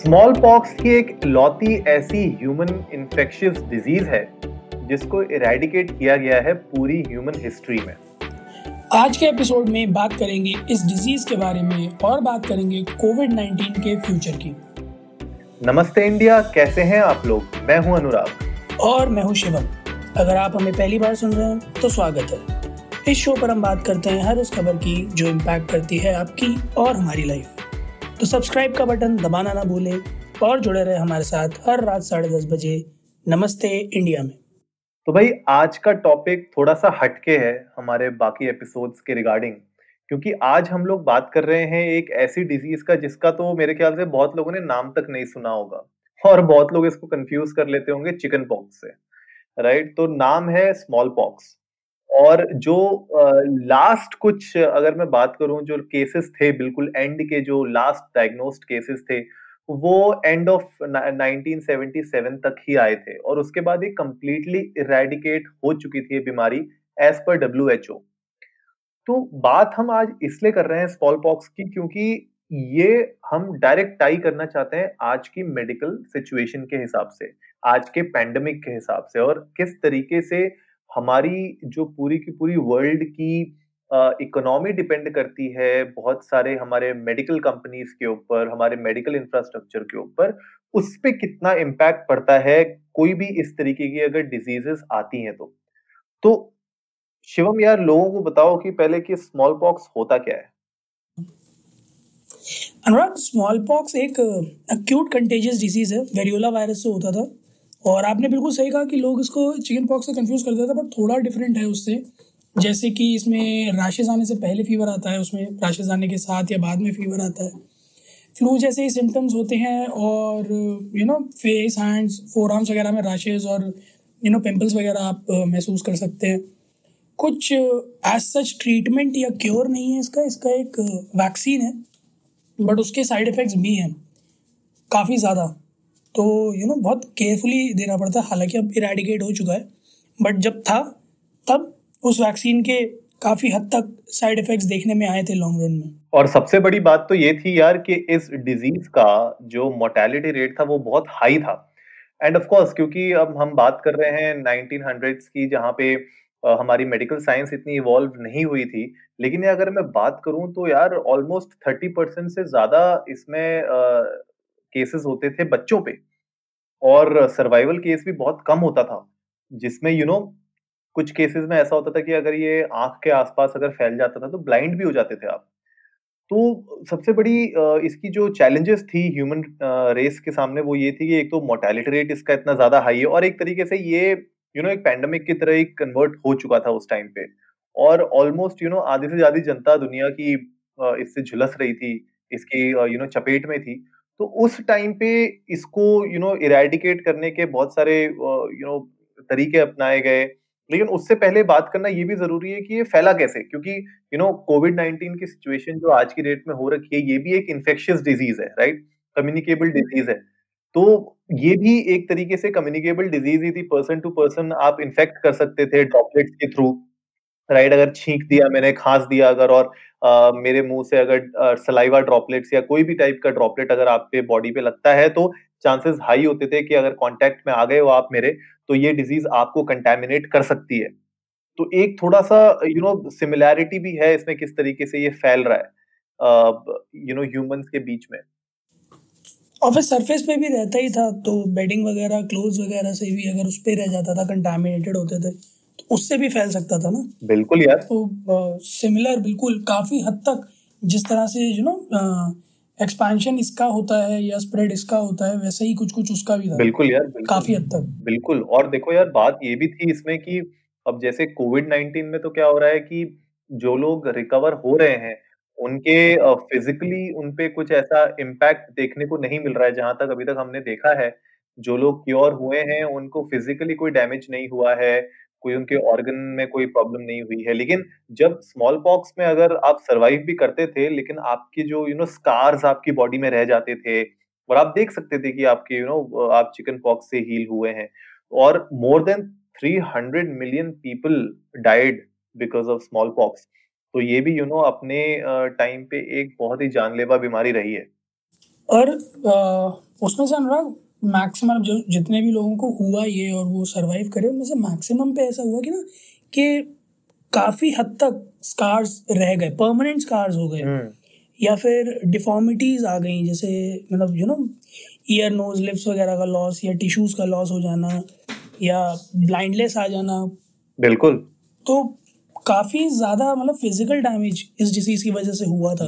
Small pox की एक लौती ऐसी ह्यूमन इन्फेक्शियस डिज़ीज़ है जिसको इरेडिकेट किया गया है पूरी ह्यूमन हिस्ट्री में। आज के एपिसोड में बात करेंगे इस डिज़ीज़ के बारे में और बात करेंगे कोविड 19 के फ्यूचर की। नमस्ते इंडिया कैसे हैं आप लोग? मैं हूँ अनुराग। और मैं हूँ शिवम। अगर आप हमें पहली बार सुन रहे हैं तो स्वागत है। इस शो पर हम बात करते हैं हर उस खबर की जो इम्पैक्ट करती है आपकी और हमारी लाइफ तो सब्सक्राइब का बटन दबाना ना भूलें और जुड़े रहे हमारे साथ हर रात साढ़े दस बजे नमस्ते इंडिया में। तो भाई, आज का टॉपिक थोड़ा सा हटके है हमारे बाकी एपिसोड्स के रिगार्डिंग क्योंकि आज हम लोग बात कर रहे हैं एक ऐसी डिज़ीज़ का जिसका तो मेरे ख्याल से बहुत लोगों ने नाम तक नहीं सुना होगा और बहुत लोग इसको कंफ्यूज कर लेते होंगे चिकन पॉक्स से राइट तो नाम है स्मॉल पॉक्स और जो लास्ट कुछ अगर मैं बात करूँ, जो केसेस थे, बिल्कुल एंड के जो लास्ट डायग्नोस्ड केसेस थे, वो एंड ऑफ़ 1977 तक ही आए थे। और उसके बाद ये कंप्लीटली इरेडिकेट हो चुकी थी ये बीमारी as per W H O तो बात हम आज इसलिए कर रहे हैं स्मॉल पॉक्स की क्योंकि ये हम डायरेक्ट टाई करना चाहते हैं आज की मेडिकल सिचुएशन के हिसाब से, आज के पैंडमिक के हिसाब से। और किस तरीके से हमारी जो पूरी की पूरी वर्ल्ड की इकोनॉमी डिपेंड करती है बहुत सारे हमारे मेडिकल कंपनीज़ के ऊपर, हमारे मेडिकल इंफ्रास्ट्रक्चर के ऊपर, उस पर कितना इम्पैक्ट पड़ता है कोई भी इस तरीके की अगर डिजीजेस आती हैं तो। तो शिवम यार, लोगों को बताओ कि पहले कि स्मॉल पॉक्स होता क्या है? अनुराग स्मॉल पॉक्स एक अक्यूट कंटेजियस डिज़ीज़ है वेरियोला वायरस से होता था। और आपने बिल्कुल सही कहा कि लोग इसको चिकन पॉक्स से कंफ्यूज कर देते हैं बट थोड़ा डिफरेंट है उससे। जैसे कि इसमें राशेज आने से पहले फीवर आता है, उसमें राशेज आने के साथ या बाद में फीवर आता है। फ्लू जैसे ही सिम्टम्स होते हैं और you know face hands forearms वगैरह में राशेज और यू नो पिम्पल्स वगैरह आप महसूस कर सकते हैं। कुछ एज सच ट्रीटमेंट या क्योर नहीं है इसका इसका एक वैक्सीन है बट उसके साइड इफ़ेक्ट्स भी हैं, काफ़ी ज़्यादा। तो यू नो बहुत केयरफुली देना पड़ता है। हालाँकि अब इरेडिकेट हो चुका है। बट जब था, तब उस वैक्सीन के काफ़ी हद तक साइड इफेक्ट्स देखने में आए थे लॉन्ग रन में। और सबसे बड़ी बात तो ये थी यार कि इस डिज़ीज़ का जो मोर्टेलिटी रेट था, वो बहुत हाई था। एंड ऑफ़ कोर्स क्योंकि अब हम बात कर रहे हैं 1900s की, जहाँ पे हमारी मेडिकल साइंस इतनी इवॉल्व नहीं हुई थी। लेकिन अगर मैं बात करूँ तो यार ऑलमोस्ट थर्टी परसेंट से ज़्यादा इसमें केसेस होते थे बच्चों पे। और सर्वाइवल केस भी बहुत कम होता था जिसमें यू you नो know, कुछ केसेस में ऐसा होता था कि अगर ये आँख के आसपास अगर फैल जाता था तो ब्लाइंड भी हो जाते थे आप। तो सबसे बड़ी इसकी जो चैलेंजेस थी ह्यूमन रेस के सामने वो ये थी कि एक तो मोर्टेलिटी रेट इसका इतना ज़्यादा हाई है और एक तरीके से ये यू नो एक पैंडमिक की तरह ही कन्वर्ट हो चुका था उस टाइम पे। और ऑलमोस्ट यू नो आधी से ज़्यादा जनता दुनिया की इससे झुलस रही थी इसकी यू नो चपेट में थी। तो उस टाइम पे इसको यू नो इरेडिकेट करने के बहुत सारे यू नो तरीके अपनाए गए। लेकिन उससे पहले बात करना ये भी ज़रूरी है कि ये फैला कैसे? क्योंकि यू नो कोविड नाइनटीन की सिचुएशन जो आज की डेट में हो रखी है, ये भी एक इन्फेक्शियस डिज़ीज़ है राइट कम्युनिकेबल डिज़ीज़ है। तो ये भी एक तरीके से कम्युनिकेबल डिज़ीज़ ही थी। पर्सन टू पर्सन आप इन्फेक्ट कर सकते थे ड्रॉपलेट्स के थ्रू राइट अगर छींक दिया मैंने खांस दिया अगर और आ, मेरे मुँह से अगर सलाइवा ड्रॉपलेट्स या कोई भी टाइप का ड्रॉपलेट अगर आपके बॉडी पे लगता है तो चांसेस हाई होते थे कि अगर कांटेक्ट में आ गए हो आप मेरे तो ये डिज़ीज़ आपको कंटेमिनेट कर सकती है। तो एक थोड़ा सा यू नो सिमिलैरिटी भी है इसमें किस तरीके से ये फैल रहा है यू नो ह्यूमंस के बीच में। और फिर सरफेस पे भी रहता ही था तो बेडिंग वगैरह क्लोथ वगैरह से भी अगर उस पर रह जाता था कंटामिनेटेड होते थे। उससे भी फैल सकता था ना? बिल्कुल यार। तो सिमिलर बिल्कुल काफ़ी हद तक जिस तरह से यू नो एक्सपेंशन इसका होता है या स्प्रेड इसका होता है वैसे ही कुछ कुछ उसका भी था। बिल्कुल यार बिल्कुल, काफ़ी हद तक। बिल्कुल। और देखो यार बात ये भी थी इसमें कि अब जैसे कोविड नाइनटीन में तो क्या हो रहा है कि जो लोग रिकवर हो रहे हैं उनके फिजिकली उनपे कुछ ऐसा इम्पैक्ट देखने को नहीं मिल रहा है जहाँ तक अभी तक हमने देखा है। जो लोग क्योर हुए हैं उनको फिजिकली कोई डैमेज नहीं हुआ है कोई उनके ऑर्गन में कोई प्रॉब्लम नहीं हुई है। लेकिन जब स्मॉल पॉक्स में अगर आप सरवाइव भी करते थे लेकिन आपके जो यू नो स्कार्स आपकी बॉडी में रह जाते थे और आप देख सकते थे कि आपके यू नो आप चिकन पॉक्स से हील हुए हैं और more than 300 million people died because of smallpox तो ये भी यू you नो know, अपने टाइम पे एक बहुत ही जानलेवा बीमारी रही है। और उसमें से अनुराग मैक्सिमम जो जितने भी लोगों को हुआ ये और वो सरवाइव करे उनमें से मैक्सिमम पे ऐसा हुआ कि ना कि काफ़ी हद तक स्कार्स रह गए परमानेंट स्कार्स हो गए। हम्म। या फिर डिफॉर्मिटीज आ गई जैसे मतलब you know ear nose lips वगैरह का लॉस या टिश्यूज का लॉस हो जाना या ब्लाइंडलेस आ जाना। बिल्कुल। तो काफ़ी ज़्यादा मतलब फ़िज़िकल डैमेज इस डिसीज की वजह से हुआ था।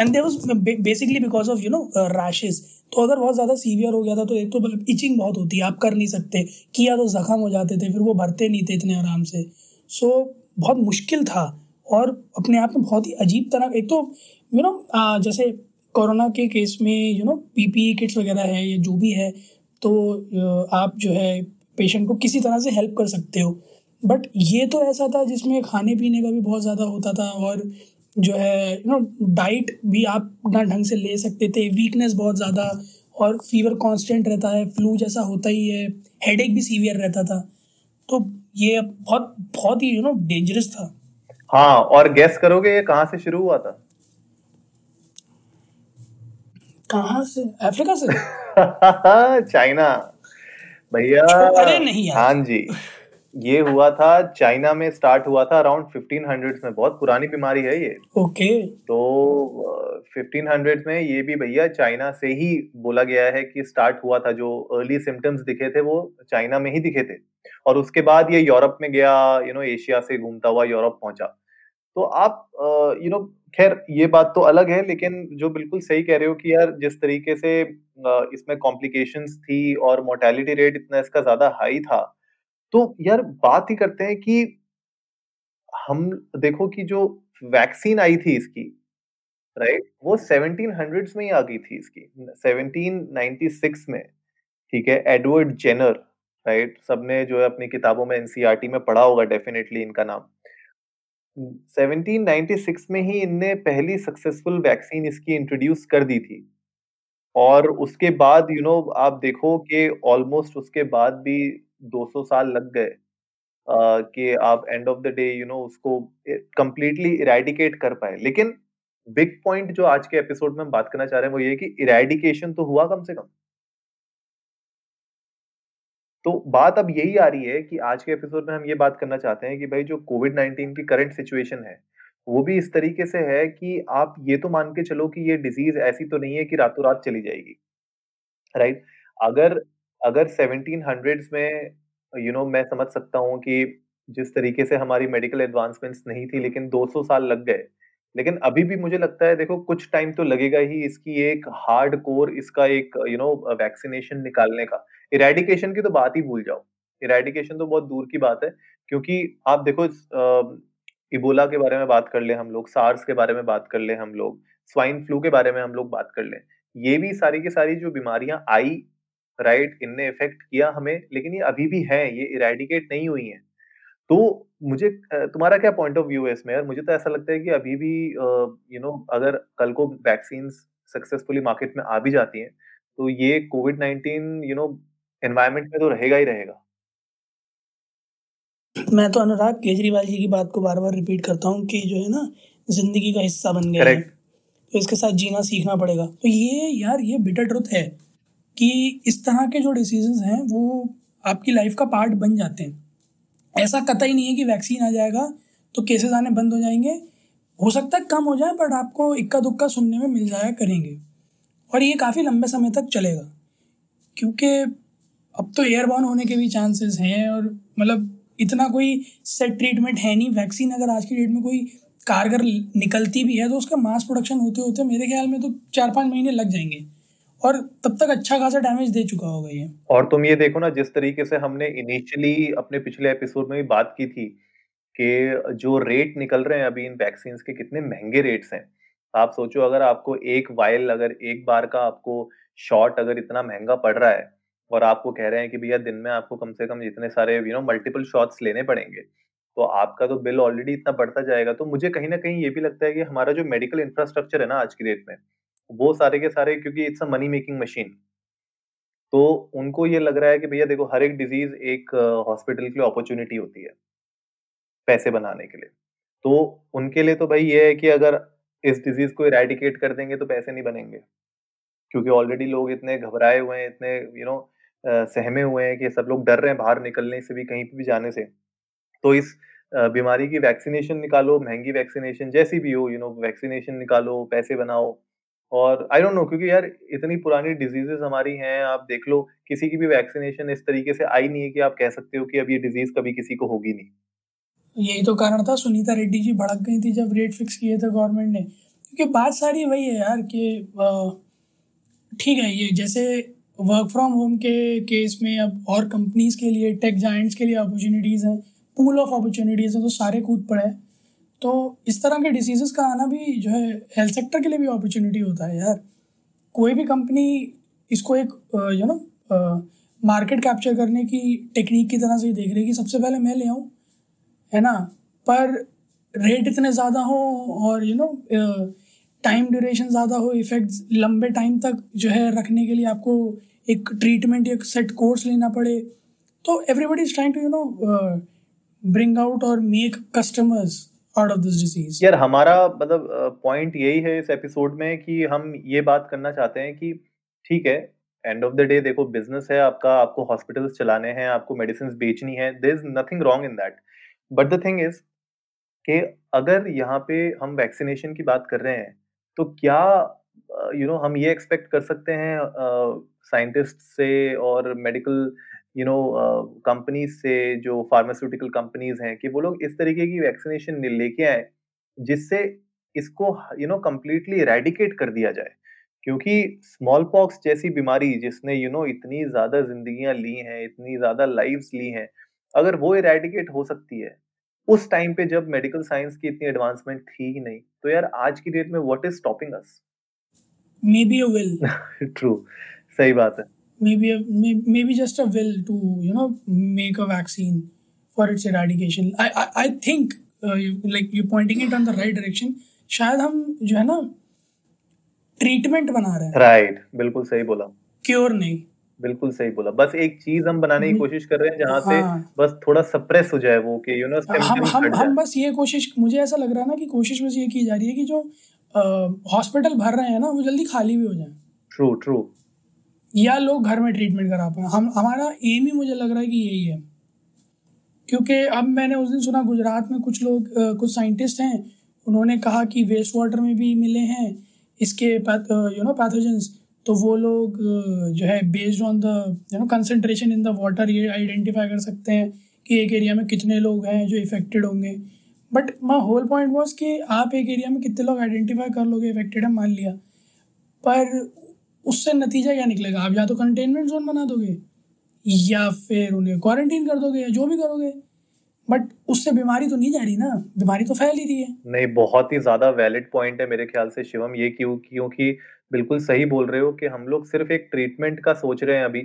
And there was basically because of you know rashes तो अगर बहुत ज़्यादा सीवियर हो गया था तो एक तो मतलब इचिंग बहुत होती है आप कर नहीं सकते। किया तो जख्म हो जाते थे फिर वो भरते नहीं थे इतने आराम से। सो so, बहुत मुश्किल था। और अपने आप में बहुत ही अजीब तरह एक तो यू नो जैसे कोरोना के केस में यू नो पीपीई किट्स वगैरह है या जो भी है तो आप जो है पेशेंट को किसी तरह से हेल्प कर सकते हो। बट ये तो ऐसा था जिसमें खाने पीने का भी बहुत ज़्यादा होता था और जो है यू नो डाइट भी आप ना ढंग से ले सकते थे। वीकनेस बहुत ज़्यादा और फीवर कांस्टेंट रहता है। फ्लू जैसा होता ही है। हेडेक भी सीवियर रहता था। तो ये बहुत बहुत ही यू नो डेंजरस था। हाँ और गैस करोगे ये कहाँ से शुरू हुआ था? कहाँ से? अफ्रीका से? चाइना। भैया। अरे नहीं हाँ जी। ये हुआ था चाइना में स्टार्ट हुआ था अराउंड फिफ्टीन हंड्रेड में। बहुत पुरानी बीमारी है ये। ओके। तो फिफ्टीन हंड्रेड में ये भी भैया चाइना से ही बोला गया है कि स्टार्ट हुआ था। जो अर्ली सिम्टम्स दिखे थे वो चाइना में ही दिखे थे। और उसके बाद ये यूरोप में गया यू नो एशिया से घूमता हुआ यूरोप पहुँचा। तो आप यू नो खैर ये बात तो अलग है लेकिन जो बिल्कुल सही कह रहे हो कि यार जिस तरीके से इसमें कॉम्प्लिकेशंस थी और मोर्टेलिटी रेट इतना इसका ज़्यादा हाई था तो यार बात ही करते हैं कि हम देखो कि जो वैक्सीन आई थी इसकी राइट वो सेवनटीन हंड्रेड में ही आ गई थी इसकी सेवनटीन नाइनटी सिक्स में ठीक है एडवर्ड जेनर राइट सबने जो है अपनी किताबों में एनसीआरटी में पढ़ा होगा डेफिनेटली इनका नाम। 1796 में ही इनने पहली सक्सेसफुल वैक्सीन इसकी इंट्रोड्यूस कर दी थी। और उसके बाद यू you नो know, आप देखो कि ऑलमोस्ट उसके बाद भी 200 साल लग गए Uh, कि आप end of the day you know उसको कंप्लीटली इरेडिकेट कर पाए। लेकिन बिग पॉइंट जो आज के एपिसोड में हम बात करना चाह रहे हैं वो ये कि इरेडिकेशन तो हुआ कम से कम। तो बात अब यही आ रही है कि आज के एपिसोड में हम ये बात करना चाहते हैं कि भाई जो कोविड नाइनटीन की करंट सिचुएशन है वो भी इस तरीके से है कि आप ये तो मान के चलो कि ये डिज़ीज़ ऐसी तो नहीं है कि रातों रात चली जाएगी राइट अगर अगर सेवनटीन हंड्रेड्स में यू you नो know, मैं समझ सकता हूँ कि जिस तरीके से हमारी मेडिकल एडवांसमेंट्स नहीं थी लेकिन 200 साल लग गए। लेकिन अभी भी मुझे लगता है देखो कुछ टाइम तो लगेगा ही इसकी एक हार्ड कोर इसका एक यू नो वैक्सीनेशन निकालने का। इरेडिकेशन की तो बात ही भूल जाओ। इरेडिकेशन तो बहुत दूर की बात है क्योंकि आप देखो इबोला के बारे में बात कर ले हम लोग सार्स के बारे में बात कर ले हम लोग स्वाइन फ्लू के बारे में हम लोग बात कर ले। ये भी सारी की सारी जो बीमारियाँ आई राइट इनने इफ़ेक्ट किया हमें लेकिन ये अभी भी हैं ये इरेडिकेट नहीं हुई हैं। तो मुझे तुम्हारा क्या पॉइंट ऑफ़ व्यू है इसमें? यार मुझे तो ऐसा लगता है कि अभी भी यू नो अगर कल को वैक्सीन सक्सेसफुली मार्केट में आ भी जाती हैं तो ये COVID nineteen you know environment में तो रहेगा ही रहेगा। मैं तो अनुराग केजरीवाल जी की बात को बार बार रिपीट करता हूँ कि जो है ना ज़िंदगी का हिस्सा बन गया है तो इसके साथ जीना सीखना पड़ेगा। तो ये यार ये बिटर ट्रुथ है। कि इस तरह के जो डिसीजेज हैं, वो आपकी लाइफ का पार्ट बन जाते हैं। ऐसा कतई नहीं है कि वैक्सीन आ जाएगा तो केसेस आने बंद हो जाएँगे। हो सकता है कम हो जाए बट आपको इक्का दुक्का सुनने में मिल जाया करेंगे। और ये काफ़ी लंबे समय तक चलेगा। क्योंकि अब तो एयरबॉर्न होने के भी चांसेस हैं और मतलब इतना कोई सेट ट्रीटमेंट है नहीं। वैक्सीन अगर आज की डेट में कोई कारगर निकलती भी है तो उसका मास प्रोडक्शन होते होते मेरे ख्याल में तो चार पाँच महीने लग जाएँगे। और तब तक अच्छा खासा डैमेज दे चुका होगा ये। और तुम ये देखो ना, जिस तरीके से हमने इनिशियली अपने पिछले एपिसोड में भी बात की थी कि जो रेट निकल रहे हैं अभी इन वैक्सीन के, कितने महँगे रेट्स हैं। आप सोचो, अगर आपको एक वायल अगर एक बार का आपको शॉट अगर इतना महँगा पड़ रहा है और आपको कह रहे हैं कि भैया दिन में आपको कम से कम इतने सारे यू नो मल्टीपल शॉट्स लेने पड़ेंगे तो आपका तो बिल ऑलरेडी इतना बढ़ता जाएगा। तो मुझे कहीं ना कहीं ये भी लगता है कि हमारा जो मेडिकल इंफ्रास्ट्रक्चर है ना आज की डेट में वो सारे के सारे क्योंकि it's a money making machine तो उनको ये लग रहा है कि भैया देखो हर एक डिज़ीज़ एक हॉस्पिटल की अपॉर्चुनिटी होती है पैसे बनाने के लिए। तो उनके लिए तो भाई ये है कि अगर इस डिज़ीज़ को इरेडिकेट कर देंगे तो पैसे नहीं बनेंगे। क्योंकि ऑलरेडी लोग इतने घबराए हुए हैं, इतने यू नो सहमे हुए हैं कि सब लोग डर रहे हैं बाहर निकलने से भी, कहीं पे भी जाने से। तो इस बीमारी की वैक्सीनेशन निकालो, महँगी वैक्सीनेशन जैसी भी हो यू नो वैक्सीनेशन निकालो, पैसे बनाओ। और आई डोंट नो क्योंकि यार इतनी पुरानी डिजीज़ेज़ हमारी हैं, आप देख लो किसी की भी वैक्सीनेशन इस तरीके से आई नहीं है कि आप कह सकते हो कि अब ये डिज़ीज़ कभी किसी को होगी नहीं। यही तो कारण था सुनीता रेड्डी जी भड़क गई थी जब रेट फिक्स किए थे गवर्नमेंट ने क्योंकि बात सारी वही है यार कि ठीक है ये जैसे वर्क फ्रॉम होम के केस में अब और कंपनीज़ के लिए टेक जाइंट्स के लिए अपॉर्चुनिटीज़ हैं पूल ऑफ़ अपॉर्चुनिटीज़ हैं तो सारे कूद पड़े हैं तो इस तरह के डिसीज़ का आना भी जो है हेल्थ सेक्टर के लिए भी अपॉर्चुनिटी होता है यार। कोई भी कंपनी इसको एक यू नो मार्केट कैप्चर करने की टेक्निक की तरह से ही देख रही कि सबसे पहले मैं ले आऊँ, है ना? पर रेट इतने ज़्यादा हो और यू नो टाइम ड्यूरेशन ज़्यादा हो इफ़ेक्ट्स लंबे टाइम तक जो है रखने के लिए आपको एक ट्रीटमेंट या सेट कोर्स लेना पड़े। तो everybody is trying to you know bring out और make customers out of this disease यार हमारा मतलब पॉइंट यही है इस एपिसोड में कि हम ये बात करना चाहते हैं कि ठीक है एंड ऑफ़ द डे देखो बिज़नेस है आपका आपको हॉस्पिटल्स चलाने हैं आपको मेडिसिन बेचनी है there is nothing wrong in that but the thing is कि अगर यहाँ पे हम वैक्सीनेशन की बात कर रहे हैं तो क्या यू नो know, हम ये एक्सपेक्ट कर सकते हैं साइंटिस्ट uh, से और मेडिकल यू नो कंपनीज़ से जो फार्मास्यूटिकल कंपनीज़ हैं कि वो लोग इस तरीके की वैक्सीनेशन लेके आए जिससे इसको यू नो कम्प्लीटली रेडिकेट कर दिया जाए। क्योंकि स्मॉल पॉक्स जैसी बीमारी जिसने यू you नो know, इतनी ज़्यादा जिंदगियाँ ली हैं इतनी ज़्यादा लाइव्स ली हैं अगर वो इरेडिकेट हो सकती है उस टाइम पे जब मेडिकल साइंस की इतनी एडवांसमेंट थी ही नहीं तो यार आज की डेट में what is stopping us may be a will true सही बात है। Maybe a, maybe just a will to you know make a vaccine for its eradication. I i, I think uh, you, like you pointing it on the right direction. शायद हम जो है ना treatment बना रहे हैं। राइट right, बिल्कुल सही बोला। क्योर नहीं। बिल्कुल सही बोला। बस एक चीज़ हम बनाने की कोशिश कर रहे हैं जहाँ हाँ, से बस थोड़ा सप्रेस हो जाए वो कि यू नो हम हम हम बस ये कोशिश मुझे ऐसा लग रहा है ना कि कोशिश बस ये की जा रही है कि जो हॉस्पिटल भर रहे हैं ना वो जल्दी खाली भी हो जाए। ट्रू ट्रू या लोग घर में ट्रीटमेंट करा पाए। हम, हमारा एम ही मुझे लग रहा है कि यही है। क्योंकि अब मैंने उस दिन सुना गुजरात में कुछ लोग कुछ साइंटिस्ट हैं। उन्होंने कहा कि वेस्ट वाटर में भी मिले हैं, इसके यू नो पैथोजेंस तो वो लोग जो है based on the you know concentration in the water ये आइडेंटिफाई कर सकते हैं कि एक एरिया में कितने लोग हैं जो इफेक्टेड होंगे। But my whole point was कि आप एक एरिया में कितने लोग आइडेंटिफाई कर लोगे इफेक्टेड है, मान लिया। पर उससे नतीजा क्या निकलेगा? आप या तो कंटेनमेंट जोन बना दोगे, या फिर उन्हें क्वारंटीन कर दोगे, या जो भी करोगे। बट उससे बीमारी तो नहीं जा रही ना? बीमारी तो फैल ही रही है। नहीं, बहुत ही ज़्यादा वैलिड पॉइंट है मेरे ख्याल से शिवम, ये क्यों, क्योंकि बिल्कुल सही बोल रहे हो कि हम लोग सिर्फ़ एक ट्रीटमेंट का सोच रहे हैं अभी,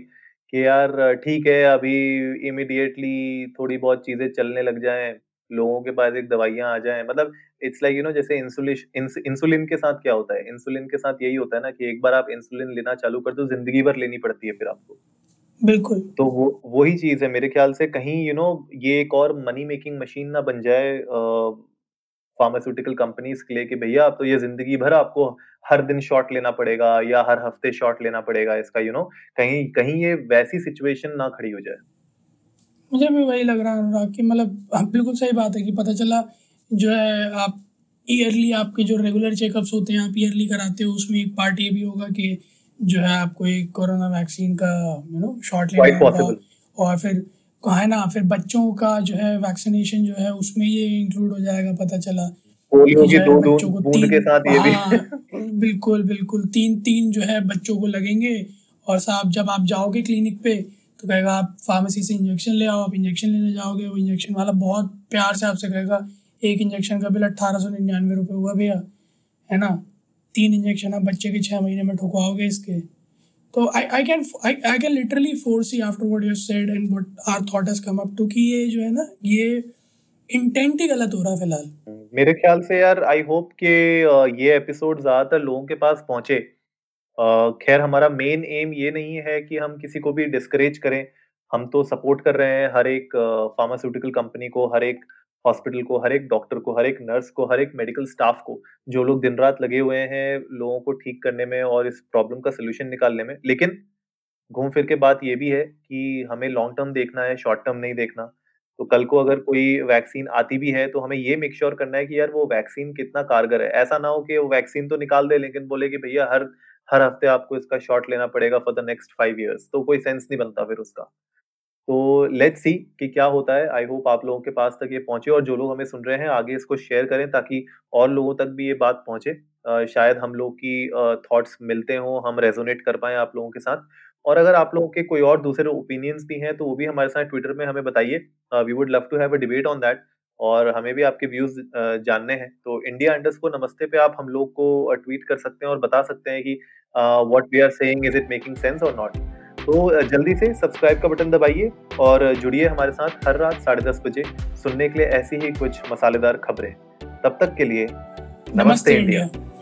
कि यार, ठीक है, अभी इमिडिएटली थोड़ी बहुत चीज़ें चलने लग जाएँ। लोगों के पास एक दवाइयाँ आ जाए। मतलब इट्स लाइक यू नो जैसे इंसुलिन इंसुलिन के साथ क्या होता है? इंसुलिन के साथ यही होता है ना कि एक बार आप इंसुलिन लेना चालू कर दो ज़िंदगी भर लेनी पड़ती है फिर आपको। बिल्कुल। तो वो वही चीज़ है मेरे ख्याल से कहीं यू you नो know, ये एक और मनी मेकिंग मशीन ना बन जाए फार्मास्यूटिकल कंपनीज़ के लिए कि भैया आप तो ये ज़िंदगी भर आपको हर दिन शॉट लेना पड़ेगा या हर हफ़्ते शॉट लेना पड़ेगा इसका यू you नो know, कहीं कहीं ये वैसी सिचुएशन ना खड़ी हो जाए। मुझे भी वही लग रहा है अनुराग कि मतलब हाँ, बिल्कुल सही बात है कि पता चला जो है आप ईयरली आपके जो रेगुलर चेकअप्स होते हैं आप ईयरली कराते हो उसमें एक पार्ट ये भी होगा कि जो है आपको एक कोरोना वैक्सीन का यू नो शॉट लेना होगा। और फिर है ना फिर बच्चों का जो है वैक्सीनेशन जो है उसमें ये इंक्लूड हो जाएगा पता चला। बच्चों को तीन के साथ ये भी। हाँ, बिल्कुल बिल्कुल। तीन तीन जो है बच्चों को लगेंगे। और साहब जब आप जाओगे क्लिनिक पे तो कहेगा, आप फार्मेसी से इंजेक्शन ले आओ, आप इंजेक्शन लेने जाओगे, वो इंजेक्शन वाला बहुत प्यार से आपसे कहेगा, एक इंजेक्शन का बिल अट्ठारह सौ निन्यानवे रुपये हुआ भैया, है ना? तीन इंजेक्शन आप बच्चे के छः महीने में ठुकवाओगे इसके। तो I I can I can literally foresee after what you said and what our thought has come up to कि ये जो है ना, ये इंटेंट ही गलत हो रहा है फ़िलहाल। मेरे ख्याल से यार आई होप कि ये एपिसोड ज़्यादातर लोगों के पास पहुँचे। खैर हमारा मेन एम ये नहीं है कि हम किसी को भी डिस्करेज करें। हम तो सपोर्ट कर रहे हैं हर एक फार्मास्यूटिकल कंपनी को, हर एक हॉस्पिटल को, हर एक डॉक्टर को, हर एक नर्स को, हर एक मेडिकल स्टाफ को, जो लोग दिन रात लगे हुए हैं लोगों को ठीक करने में और इस प्रॉब्लम का सोल्यूशन निकालने में। लेकिन घूम फिर के बात ये भी है कि हमें लॉन्ग टर्म देखना है शॉर्ट टर्म नहीं देखना। तो कल को अगर कोई वैक्सीन आती भी है तो हमें ये मेक श्योर करना है कि यार वो वैक्सीन कितना कारगर है। ऐसा ना हो कि वो वैक्सीन तो निकाल दे लेकिन बोले कि भैया हर हर हफ़्ते आपको इसका शॉट लेना पड़ेगा for the next five years तो कोई सेंस नहीं बनता फिर उसका। तो लेट्स सी कि क्या होता है। आई होप आप लोगों के पास तक ये पहुँचे और जो लोग हमें सुन रहे हैं, आगे इसको शेयर करें ताकि और लोगों तक भी ये बात पहुँचे। शायद हम लोग की थॉट्स मिलते हों, हम रेजोनेट कर पाए आप लोगों के साथ। और अगर आप लोगों के कोई और दूसरे ओपिनियंस भी हैं तो वो भी हमारे साथ ट्विटर में हमें बताइए। We would love to have a debate on that और हमें भी आपके व्यूज़ जानने हैं। तो इंडिया अंडर्स को नमस्ते पे आप हम लोग को ट्वीट कर सकते हैं और बता सकते हैं कि what we are saying is it making sense और नॉट तो जल्दी से सब्सक्राइब का बटन दबाइए और जुड़िए हमारे साथ हर रात साढ़े दस बजे सुनने के लिए ऐसी ही कुछ मसालेदार खबरें। तब तक के लिए नमस्ते, नमस्ते इंडिया, इंडिया।